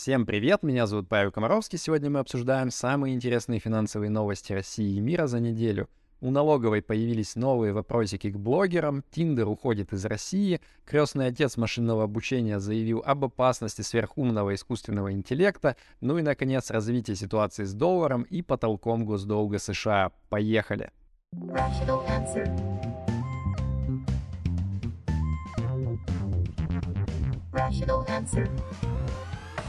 Всем привет, меня зовут Павел Комаровский. Сегодня мы обсуждаем самые интересные финансовые новости России и мира за неделю. У налоговой появились новые вопросики к блогерам, Тиндер уходит из России, крестный отец машинного обучения заявил об опасности сверхумного искусственного интеллекта, ну и, наконец, развитие ситуации с долларом и потолком госдолга США. Поехали! Rational answer.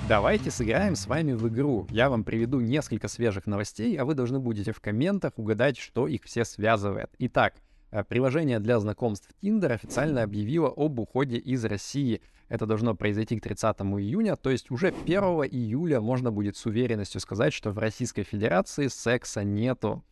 Давайте сыграем с вами в игру. Я вам приведу несколько свежих новостей, а вы должны будете в комментах угадать, что их все связывает. Итак, э, приложение для знакомств Tinder официально объявило об уходе из России. Это должно произойти к 30 июня, то есть уже 1 июля можно будет с уверенностью сказать, что в Российской Федерации секса нету.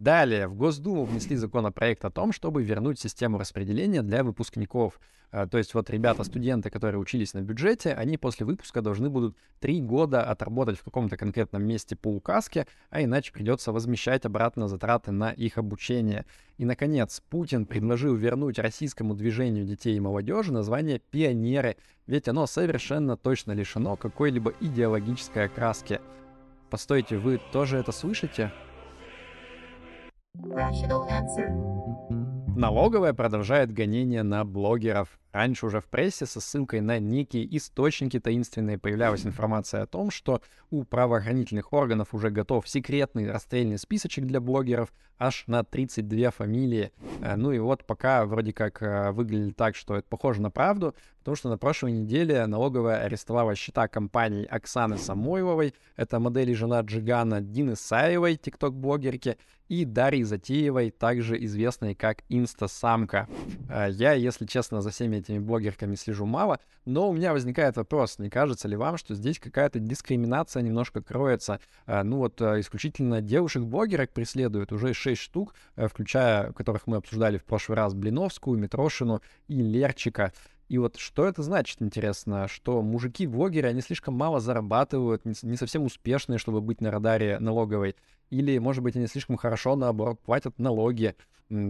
Далее, в Госдуму внесли законопроект о том, чтобы вернуть систему распределения для выпускников. А, то есть вот ребята, студенты, которые учились на бюджете, они после выпуска должны будут три года отработать в каком-то конкретном месте по указке, а иначе придется возмещать обратно затраты на их обучение. И, наконец, Путин предложил вернуть российскому движению детей и молодежи название «пионеры», ведь оно совершенно точно лишено какой-либо идеологической окраски. Постойте, вы тоже это слышите? Налоговая продолжает гонение на блогеров. Раньше уже в прессе со ссылкой на некие источники таинственные появлялась информация о том, что у правоохранительных органов уже готов секретный расстрельный списочек для блогеров аж на 32 фамилии. Э, ну и вот пока вроде как э, выглядит так, что это похоже на правду, потому что на прошлой неделе налоговая арестовала счета компаний Оксаны Самойловой, это модели жена Джигана Дины Саевой, тикток-блогерки, и Дарьи Затеевой, также известной как Инстасамка. Э, я, если честно, за всеми этими блогерками слежу мало, но у меня возникает вопрос, не кажется ли вам, что здесь какая-то дискриминация немножко кроется? Э, ну вот э, исключительно девушек-блогерок преследуют уже 6 штук, э, включая, которых мы обсуждали в прошлый раз, Блиновскую, Митрошину и Лерчика. И вот что это значит, интересно, что мужики-блогеры, они слишком мало зарабатывают, не совсем успешные, чтобы быть на радаре налоговой. Или, может быть, они слишком хорошо, наоборот, платят налоги.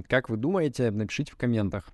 Как вы думаете, напишите в комментах.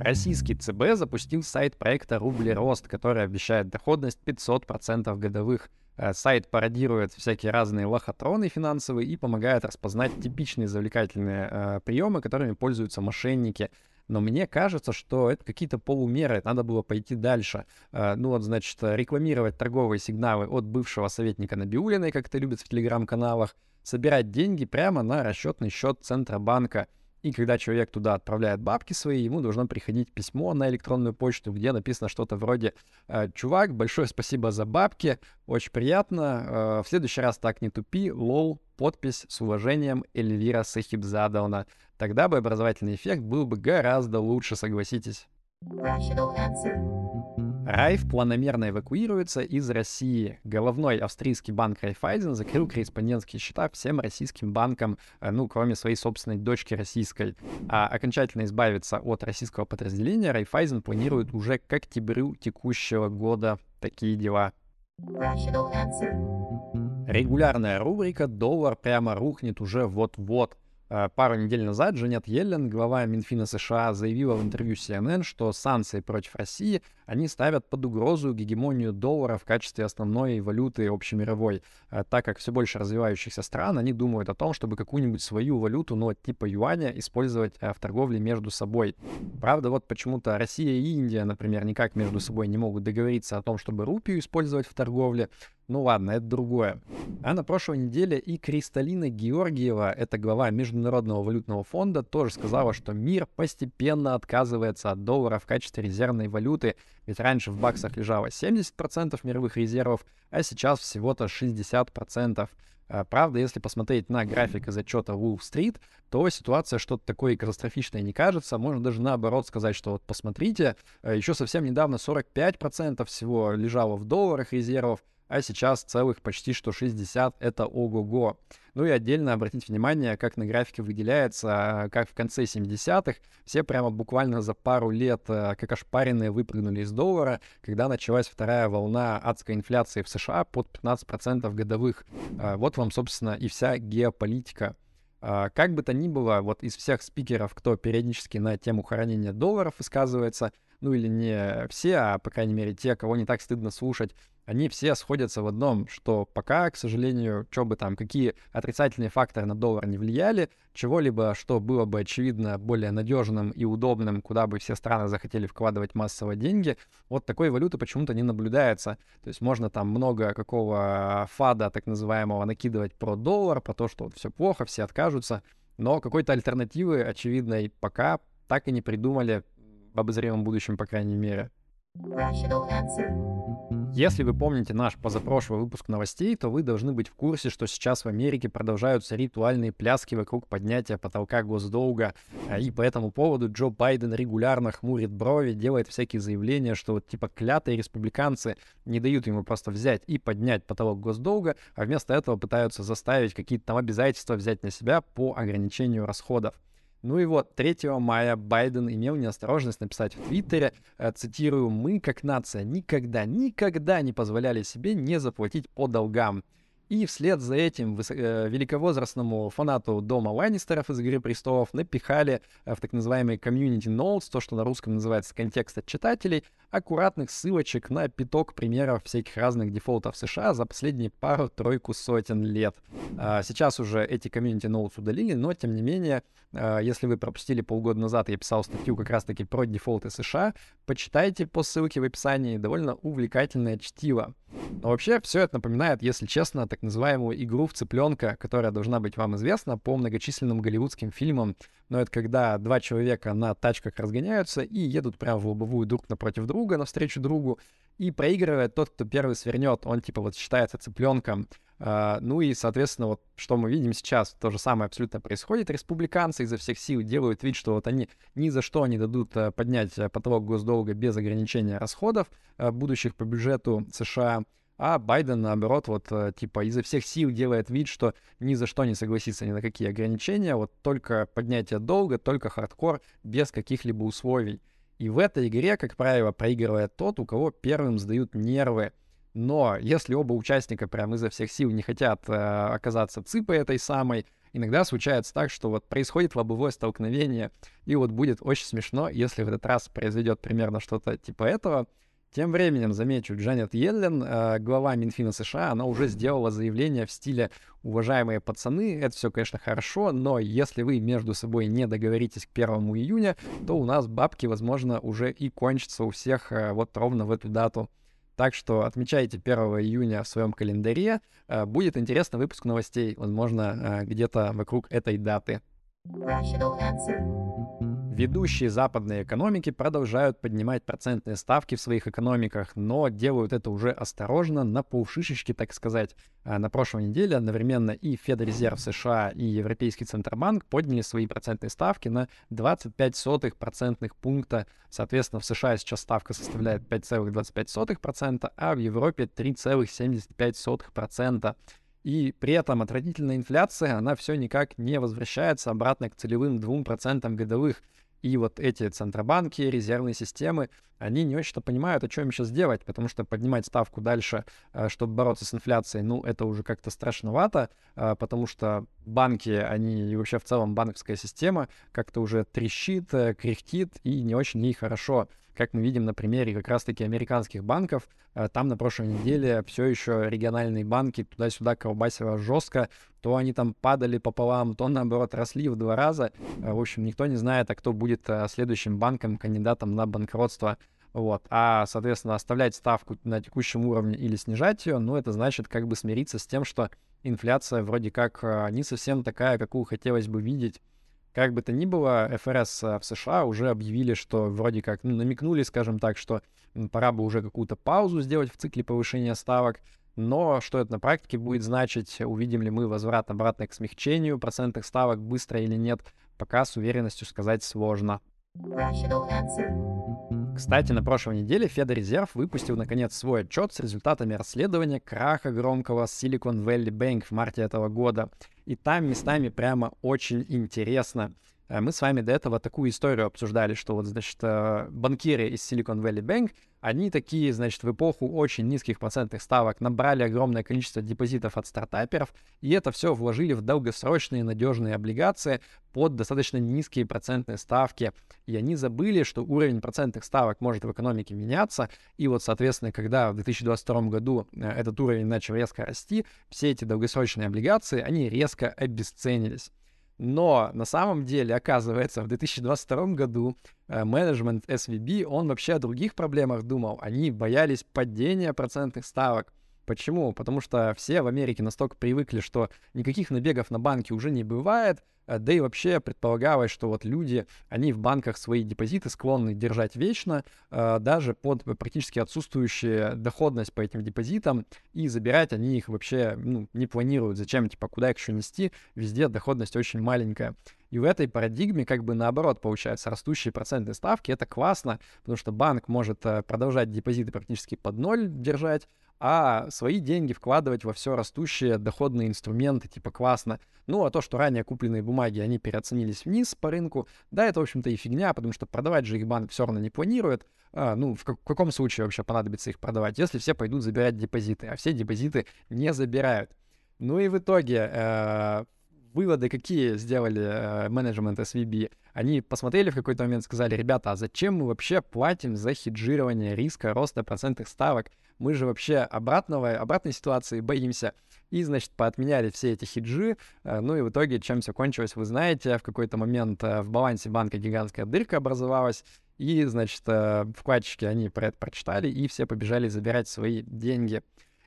Российский ЦБ запустил сайт проекта «Рубль Рост», который обещает доходность 500% годовых. Э, сайт пародирует всякие разные лохотроны финансовые и помогает распознать типичные завлекательные э, приемы, которыми пользуются мошенники. Но мне кажется, что это какие-то полумеры, надо было пойти дальше. Э, ну вот, значит, рекламировать торговые сигналы от бывшего советника Набиулиной, как это любят в телеграм-каналах, собирать деньги прямо на расчетный счет Центробанка — и когда человек туда отправляет бабки свои, ему должно приходить письмо на электронную почту, где написано что-то вроде «Э, «Чувак, большое спасибо за бабки, очень приятно, э, в следующий раз так не тупи, лол, подпись с уважением Эльвира Сахибзадовна». Тогда бы образовательный эффект был бы гораздо лучше, согласитесь. Райф планомерно эвакуируется из России. Головной австрийский банк Райфайзен закрыл корреспондентские счета всем российским банкам, э, ну, кроме своей собственной дочки российской. А окончательно избавиться от российского подразделения Райфайзен планирует уже к октябрю текущего года. Такие дела. Регулярная рубрика «Доллар прямо рухнет уже вот-вот». Э, пару недель назад Джанет Йеллен, глава Минфина США, заявила в интервью CNN, что санкции против России они ставят под угрозу гегемонию доллара в качестве основной валюты общемировой, э, так как все больше развивающихся стран, они думают о том, чтобы какую-нибудь свою валюту, ну, типа юаня, использовать э, в торговле между собой. Правда, вот почему-то Россия и Индия, например, никак между собой не могут договориться о том, чтобы рупию использовать в торговле, ну ладно, это другое. А на прошлой неделе и Кристалина Георгиева, это глава Международного валютного фонда, тоже сказала, что мир постепенно отказывается от доллара в качестве резервной валюты, ведь раньше в баксах лежало 70% мировых резервов, а сейчас всего-то 60%. А, правда, если посмотреть на график из отчета Wall Street, то ситуация что-то такое катастрофичное не кажется. Можно даже наоборот сказать, что вот посмотрите, э, еще совсем недавно 45% всего лежало в долларах резервов, а сейчас целых почти что 60 — это ого-го. Ну и отдельно обратить внимание, как на графике выделяется, как в конце 70-х все прямо буквально за пару лет, э, как ошпаренные, выпрыгнули из доллара, когда началась вторая волна адской инфляции в США под 15% годовых. А вот вам, собственно, и вся геополитика. А, как бы то ни было, вот из всех спикеров, кто периодически на тему хранения долларов высказывается, ну или не все, а по крайней мере те, кого не так стыдно слушать, они все сходятся в одном, что пока, к сожалению, что бы там, какие отрицательные факторы на доллар не влияли, чего-либо, что было бы, очевидно, более надежным и удобным, куда бы все страны захотели вкладывать массово деньги, вот такой валюты почему-то не наблюдается. То есть можно там много какого фада, так называемого, накидывать про доллар, про то, что вот все плохо, все откажутся, но какой-то альтернативы, очевидной, пока так и не придумали в обозримом будущем, по крайней мере. Если вы помните наш позапрошлый выпуск новостей, то вы должны быть в курсе, что сейчас в Америке продолжаются ритуальные пляски вокруг поднятия потолка госдолга. А, и по этому поводу Джо Байден регулярно хмурит брови, делает всякие заявления, что вот типа клятые республиканцы не дают ему просто взять и поднять потолок госдолга, а вместо этого пытаются заставить какие-то там обязательства взять на себя по ограничению расходов. Ну и вот 3 мая Байден имел неосторожность написать в Твиттере, э, цитирую, «Мы, как нация, никогда, никогда не позволяли себе не заплатить по долгам». И вслед за этим выс- э, великовозрастному фанату дома Ланнистеров из «Игры престолов» напихали э, в так называемый community notes, то, что на русском называется контекст от читателей, аккуратных ссылочек на пяток примеров всяких разных дефолтов США за последние пару-тройку сотен лет. А, сейчас уже эти community notes удалили, но тем не менее, а, если вы пропустили полгода назад, я писал статью как раз-таки про дефолты США, почитайте по ссылке в описании, довольно увлекательное чтиво. Но вообще все это напоминает, если честно, так называемую игру в цыпленка, которая должна быть вам известна по многочисленным голливудским фильмам. Но это когда два человека на тачках разгоняются и едут прямо в лобовую друг напротив друга, навстречу другу. И проигрывает тот, кто первый свернет. Он типа вот считается цыпленком. Uh, ну и, соответственно, вот что мы видим сейчас, то же самое абсолютно происходит. Республиканцы изо всех сил делают вид, что вот они ни за что не дадут uh, поднять uh, потолок госдолга без ограничения расходов будущих по бюджету США. А Байден, наоборот, вот типа изо всех сил делает вид, что ни за что не согласится ни на какие ограничения, вот только поднятие долга, только хардкор, без каких-либо условий. И в этой игре, как правило, проигрывает тот, у кого первым сдают нервы, но если оба участника прям изо всех сил не хотят э, оказаться цыпой этой самой, иногда случается так, что вот происходит лобовое столкновение, и вот будет очень смешно, если в этот раз произойдет примерно что-то типа этого. Тем временем, замечу, Джанет Йеллен, э, глава Минфина США, она уже сделала заявление в стиле «Уважаемые пацаны, это все, конечно, хорошо, но если вы между собой не договоритесь к 1 июня, то у нас бабки, возможно, уже и кончатся у всех э, вот ровно в эту дату». Так что отмечайте 1 июня в своем календаре. Э, будет интересный выпуск новостей, возможно, где-то вокруг этой даты. Rational answer. Ведущие западные экономики продолжают поднимать процентные ставки в своих экономиках, но делают это уже осторожно, на полшишечки, так сказать. А на прошлой неделе одновременно и Федрезерв США, и Европейский Центробанк подняли свои процентные ставки на 25 сотых процентных пункта. Соответственно, в США сейчас ставка составляет 5,25%, а в Европе 3,75%. И при этом отвратительная инфляция, она все никак не возвращается обратно к целевым 2% годовых. И вот эти центробанки, резервные системы, они не очень-то понимают, о чем сейчас делать, потому что поднимать ставку дальше, э, чтобы бороться с инфляцией, ну, это уже как-то страшновато, э, потому что банки, они и вообще в целом банковская система как-то уже трещит, э, кряхтит, и не очень ей хорошо как мы видим на примере как раз-таки американских банков, там на прошлой неделе все еще региональные банки туда-сюда колбасило жестко, то они там падали пополам, то наоборот росли в два раза. В общем, никто не знает, а кто будет следующим банком, кандидатом на банкротство. Вот. А, соответственно, оставлять ставку на текущем уровне или снижать ее, ну, это значит как бы смириться с тем, что инфляция вроде как не совсем такая, какую хотелось бы видеть. Как бы то ни было, ФРС а, в США уже объявили, что вроде как, ну, намекнули, скажем так, что пора бы уже какую-то паузу сделать в цикле повышения ставок. Но что это на практике будет значить, увидим ли мы возврат обратно к смягчению процентных ставок быстро или нет, пока с уверенностью сказать сложно. Кстати, на прошлой неделе Федрезерв выпустил наконец свой отчет с результатами расследования краха громкого Silicon Valley Bank в марте этого года. И там местами прямо очень интересно. Э, мы с вами до этого такую историю обсуждали, что вот, значит, э, банкиры из Silicon Valley Bank, они такие, значит, в эпоху очень низких процентных ставок набрали огромное количество депозитов от стартаперов, и это все вложили в долгосрочные надежные облигации под достаточно низкие процентные ставки. И они забыли, что уровень процентных ставок может в экономике меняться, и вот, соответственно, когда в 2022 году э, этот уровень начал резко расти, все эти долгосрочные облигации, они резко обесценились. Но на самом деле, оказывается, в 2022 году э, менеджмент SVB, он вообще о других проблемах думал. Они боялись падения процентных ставок. Почему? Потому что все в Америке настолько привыкли, что никаких набегов на банки уже не бывает, да и вообще предполагалось, что вот люди, они в банках свои депозиты склонны держать вечно, э, даже под практически отсутствующую доходность по этим депозитам, и забирать они их вообще ну, не планируют. Зачем, типа, куда их еще нести? Везде доходность очень маленькая. И в этой парадигме как бы наоборот получается растущие процентные ставки. Это классно, потому что банк может э, продолжать депозиты практически под ноль держать, а свои деньги вкладывать во все растущие доходные инструменты, типа классно. Ну, а то, что ранее купленные бумаги, они переоценились вниз по рынку, да, это, в общем-то, и фигня, потому что продавать же их банк все равно не планирует. А, ну, в, как, в каком случае вообще понадобится их продавать, если все пойдут забирать депозиты, а все депозиты не забирают. Ну и в итоге э, выводы какие сделали э, менеджмент SVB? Они посмотрели в какой-то момент, сказали, ребята, а зачем мы вообще платим за хеджирование риска роста процентных ставок? Мы же вообще обратного, обратной ситуации боимся. И, значит, поотменяли все эти хиджи. Э, ну и в итоге, чем все кончилось, вы знаете. В какой-то момент э, в балансе банка гигантская дырка образовалась. И, значит, вкладчики, они про это прочитали, и все побежали забирать свои деньги.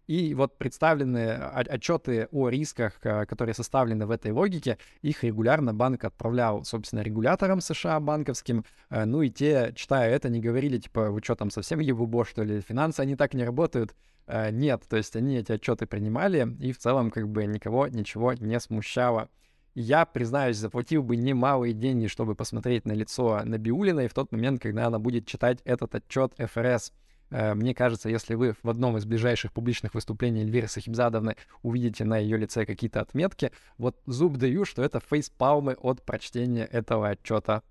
И вот представлены отчеты о рисках, которые составлены в этой логике, их регулярно банк отправлял, собственно, регуляторам США банковским. Ну и те, читая это, не говорили, типа, вы что там, совсем ебубо, что ли, финансы, они так не работают. Э, нет, то есть они эти отчеты принимали, и в целом как бы никого ничего не смущало. Я, признаюсь, заплатил бы немалые деньги, чтобы посмотреть на лицо Набиулиной в тот момент, когда она будет читать этот отчет ФРС. Э, мне кажется, если вы в одном из ближайших публичных выступлений Эльвиры Сахибзадовны увидите на ее лице какие-то отметки, вот зуб даю, что это фейспалмы от прочтения этого отчета.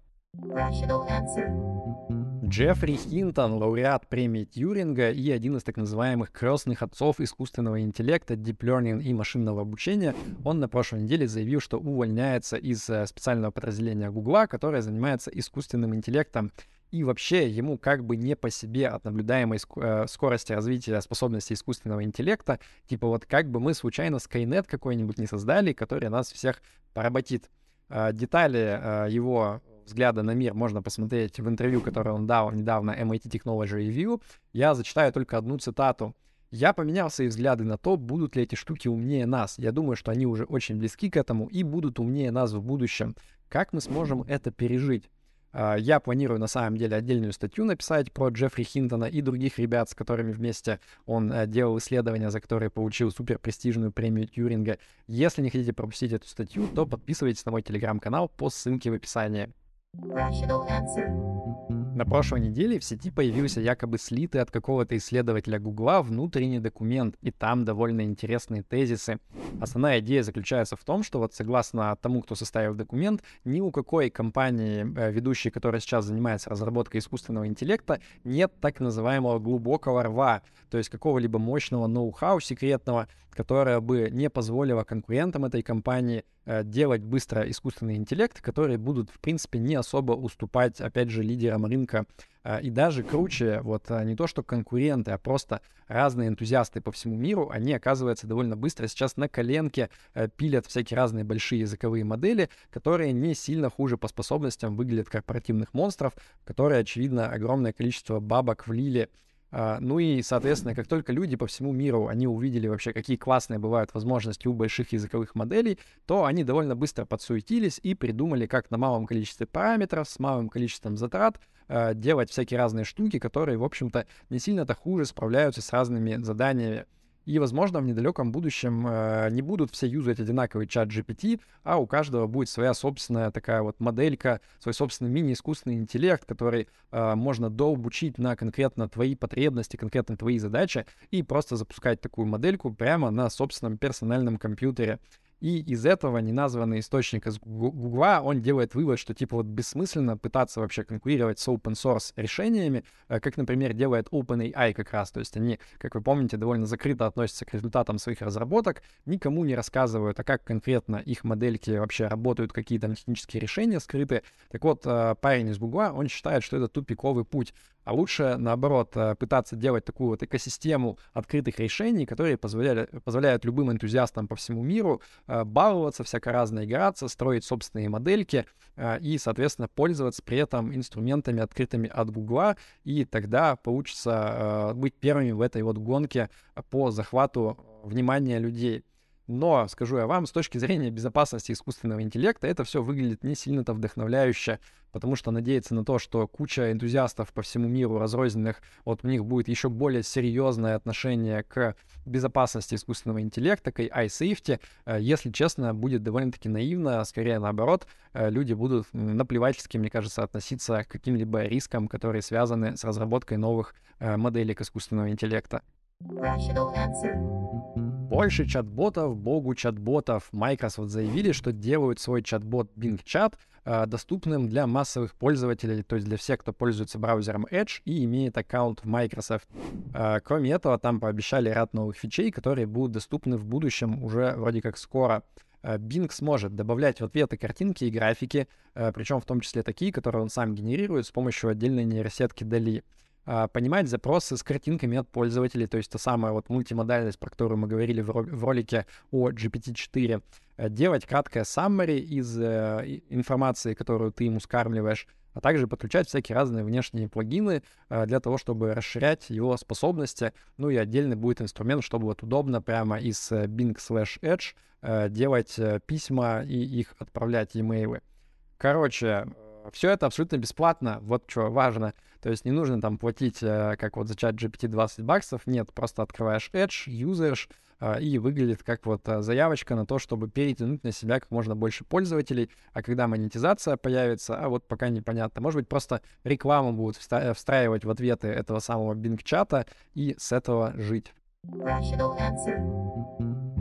Джеффри Хинтон, лауреат премии Тьюринга и один из так называемых крестных отцов искусственного интеллекта, deep learning и машинного обучения, он на прошлой неделе заявил, что увольняется из э, специального подразделения Гугла, которое занимается искусственным интеллектом. И вообще ему как бы не по себе от наблюдаемой э, скорости развития способностей искусственного интеллекта, типа вот как бы мы случайно Skynet какой-нибудь не создали, который нас всех поработит. Э, детали его взгляда на мир можно посмотреть в интервью, которое он дал недавно MIT Technology Review. Я зачитаю только одну цитату. Я поменял свои взгляды на то, будут ли эти штуки умнее нас. Я думаю, что они уже очень близки к этому и будут умнее нас в будущем. Как мы сможем это пережить? А, я планирую на самом деле отдельную статью написать про Джеффри Хинтона и других ребят, с которыми вместе он э, делал исследования, за которые получил супер престижную премию Тьюринга. Если не хотите пропустить эту статью, то подписывайтесь на мой телеграм-канал по ссылке в описании. На прошлой неделе в сети появился якобы слитый от какого-то исследователя Гугла внутренний документ, и там довольно интересные тезисы. Основная идея заключается в том, что вот согласно тому, кто составил документ, ни у какой компании, э, ведущей, которая сейчас занимается разработкой искусственного интеллекта, нет так называемого глубокого рва, то есть какого-либо мощного ноу-хау секретного, которое бы не позволило конкурентам этой компании делать быстро искусственный интеллект, которые будут, в принципе, не особо уступать, опять же, лидерам рынка. Э, и даже круче, вот э, не то что конкуренты, а просто разные энтузиасты по всему миру, они, оказывается, довольно быстро сейчас на коленке пилят всякие разные большие языковые модели, которые не сильно хуже по способностям выглядят корпоративных монстров, которые, очевидно, огромное количество бабок влили ну и, соответственно, как только люди по всему миру, они увидели вообще, какие классные бывают возможности у больших языковых моделей, то они довольно быстро подсуетились и придумали, как на малом количестве параметров, с малым количеством затрат э, делать всякие разные штуки, которые, в общем-то, не сильно-то хуже справляются с разными заданиями и, возможно, в недалеком будущем э, не будут все юзать одинаковый чат GPT, а у каждого будет своя собственная такая вот моделька, свой собственный мини-искусственный интеллект, который э, можно дообучить на конкретно твои потребности, конкретно твои задачи, и просто запускать такую модельку прямо на собственном персональном компьютере. И из этого неназванный источник из Гугла, он делает вывод, что типа вот бессмысленно пытаться вообще конкурировать с open source решениями, э, как, например, делает OpenAI как раз. То есть они, как вы помните, довольно закрыто относятся к результатам своих разработок, никому не рассказывают, а как конкретно их модельки вообще работают, какие там технические решения скрыты. Так вот, э, парень из Гугла, он считает, что это тупиковый путь. А лучше, наоборот, э, пытаться делать такую вот экосистему открытых решений, которые позволяли, позволяют любым энтузиастам по всему миру э, баловаться, всяко разно играться, строить собственные модельки э, и, соответственно, пользоваться при этом инструментами, открытыми от Гугла, и тогда получится быть первыми в этой вот гонке по захвату внимания людей. Но, скажу я вам, с точки зрения безопасности искусственного интеллекта, это все выглядит не сильно-то вдохновляюще, потому что надеяться на то, что куча энтузиастов по всему миру разрозненных, вот у них будет еще более серьезное отношение к безопасности искусственного интеллекта, к AI-safety, э, если честно, будет довольно-таки наивно, скорее наоборот, э, люди будут наплевательски, мне кажется, относиться к каким-либо рискам, которые связаны с разработкой новых э, моделей искусственного интеллекта. Больше чат-ботов, богу чат-ботов. Microsoft заявили, что делают свой чат-бот Bing Chat э, доступным для массовых пользователей, то есть для всех, кто пользуется браузером Edge и имеет аккаунт в Microsoft. Э, кроме этого, там пообещали ряд новых фичей, которые будут доступны в будущем уже вроде как скоро. Э, Bing сможет добавлять в ответы картинки и графики, причем в том числе такие, которые он сам генерирует с помощью отдельной нейросетки DALI. А, понимать запросы с картинками от пользователей, то есть та самая вот мультимодальность, про которую мы говорили в, ролике о GPT-4, э, делать краткое summary из э, информации, которую ты ему скармливаешь, а также подключать всякие разные внешние плагины э, для того, чтобы расширять его способности. Ну и отдельный будет инструмент, чтобы вот удобно прямо из Bing slash Edge делать письма и их отправлять e-mail. Короче, все это абсолютно бесплатно, вот что важно. То есть не нужно там платить, э, как вот за чат GPT 20 баксов, нет, просто открываешь Edge, юзаешь, э, и выглядит как вот э, заявочка на то, чтобы перетянуть на себя как можно больше пользователей, а когда монетизация появится, а вот пока непонятно. Может быть, просто рекламу будут встраивать в ответы этого самого Bing-чата и с этого жить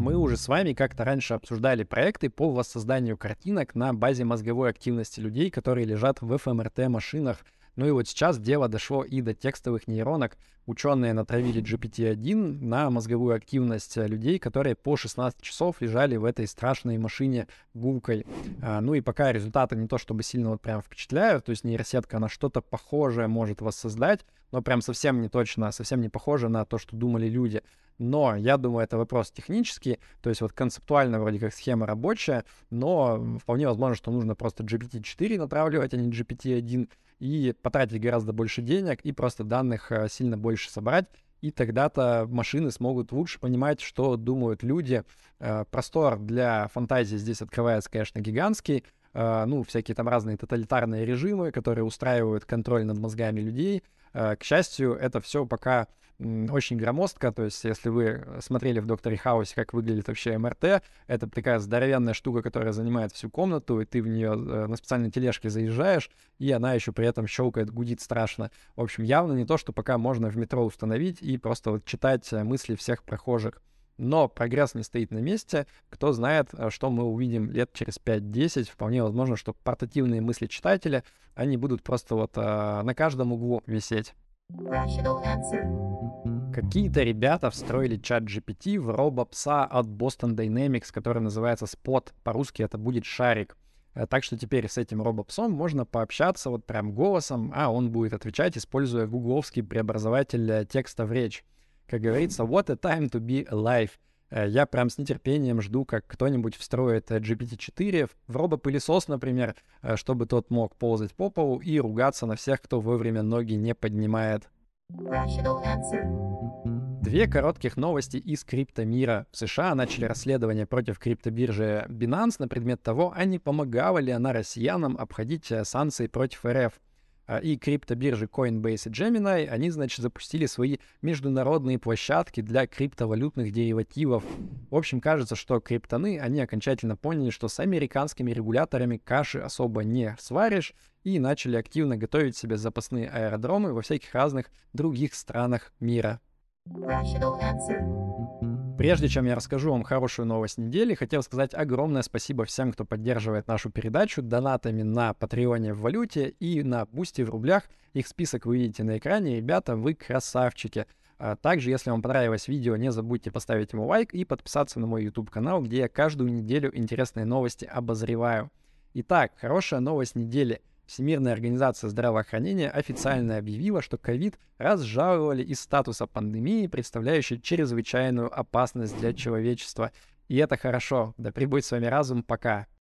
мы уже с вами как-то раньше обсуждали проекты по воссозданию картинок на базе мозговой активности людей, которые лежат в ФМРТ-машинах. Ну и вот сейчас дело дошло и до текстовых нейронок. Ученые натравили GPT-1 на мозговую активность людей, которые по 16 часов лежали в этой страшной машине гулкой. А, ну и пока результаты не то чтобы сильно вот прям впечатляют, то есть нейросетка, она что-то похожее может воссоздать, но прям совсем не точно, совсем не похоже на то, что думали люди. Но я думаю, это вопрос технический, то есть вот концептуально вроде как схема рабочая, но вполне возможно, что нужно просто GPT-4 натравливать, а не GPT-1, и потратить гораздо больше денег, и просто данных э, сильно больше собрать, и тогда-то машины смогут лучше понимать, что думают люди. Э, простор для фантазии здесь открывается, конечно, гигантский. Э, ну, всякие там разные тоталитарные режимы, которые устраивают контроль над мозгами людей. К счастью, это все пока очень громоздко, то есть если вы смотрели в Докторе Хаусе, как выглядит вообще МРТ, это такая здоровенная штука, которая занимает всю комнату, и ты в нее э, на специальной тележке заезжаешь, и она еще при этом щелкает, гудит страшно. В общем, явно не то, что пока можно в метро установить и просто вот читать э, мысли всех прохожих. Но прогресс не стоит на месте. Кто знает, э, что мы увидим лет через 5-10. Вполне возможно, что портативные мысли читателя, они будут просто вот а, на каждом углу висеть. Какие-то ребята встроили чат GPT в робопса от Boston Dynamics, который называется Spot. По-русски это будет шарик. Э, так что теперь с этим робопсом можно пообщаться вот прям голосом, а он будет отвечать, используя гугловский преобразователь э, текста в речь. Как говорится, what a time to be alive. Э, я прям с нетерпением жду, как кто-нибудь встроит GPT-4 в робопылесос, например, э, чтобы тот мог ползать по полу и ругаться на всех, кто вовремя ноги не поднимает. Две коротких новости из криптомира. В США начали расследование против криптобиржи Binance на предмет того, а не помогала ли она россиянам обходить э, санкции против РФ. А, и криптобиржи Coinbase и Gemini, они, значит, запустили свои международные площадки для криптовалютных деривативов. В общем, кажется, что криптоны, они окончательно поняли, что с американскими регуляторами каши особо не сваришь, и начали активно готовить себе запасные аэродромы во всяких разных других странах мира. Прежде чем я расскажу вам хорошую новость недели, хотел сказать огромное спасибо всем, кто поддерживает нашу передачу донатами на Патреоне в валюте и на Бусти в рублях. Их список вы видите на экране. Ребята, вы красавчики. А также, если вам понравилось видео, не забудьте поставить ему лайк и подписаться на мой YouTube-канал, где я каждую неделю интересные новости обозреваю. Итак, хорошая новость недели — Всемирная организация здравоохранения официально объявила, что ковид разжаловали из статуса пандемии, представляющей чрезвычайную опасность для человечества. И это хорошо. Да прибудет с вами разум. Пока.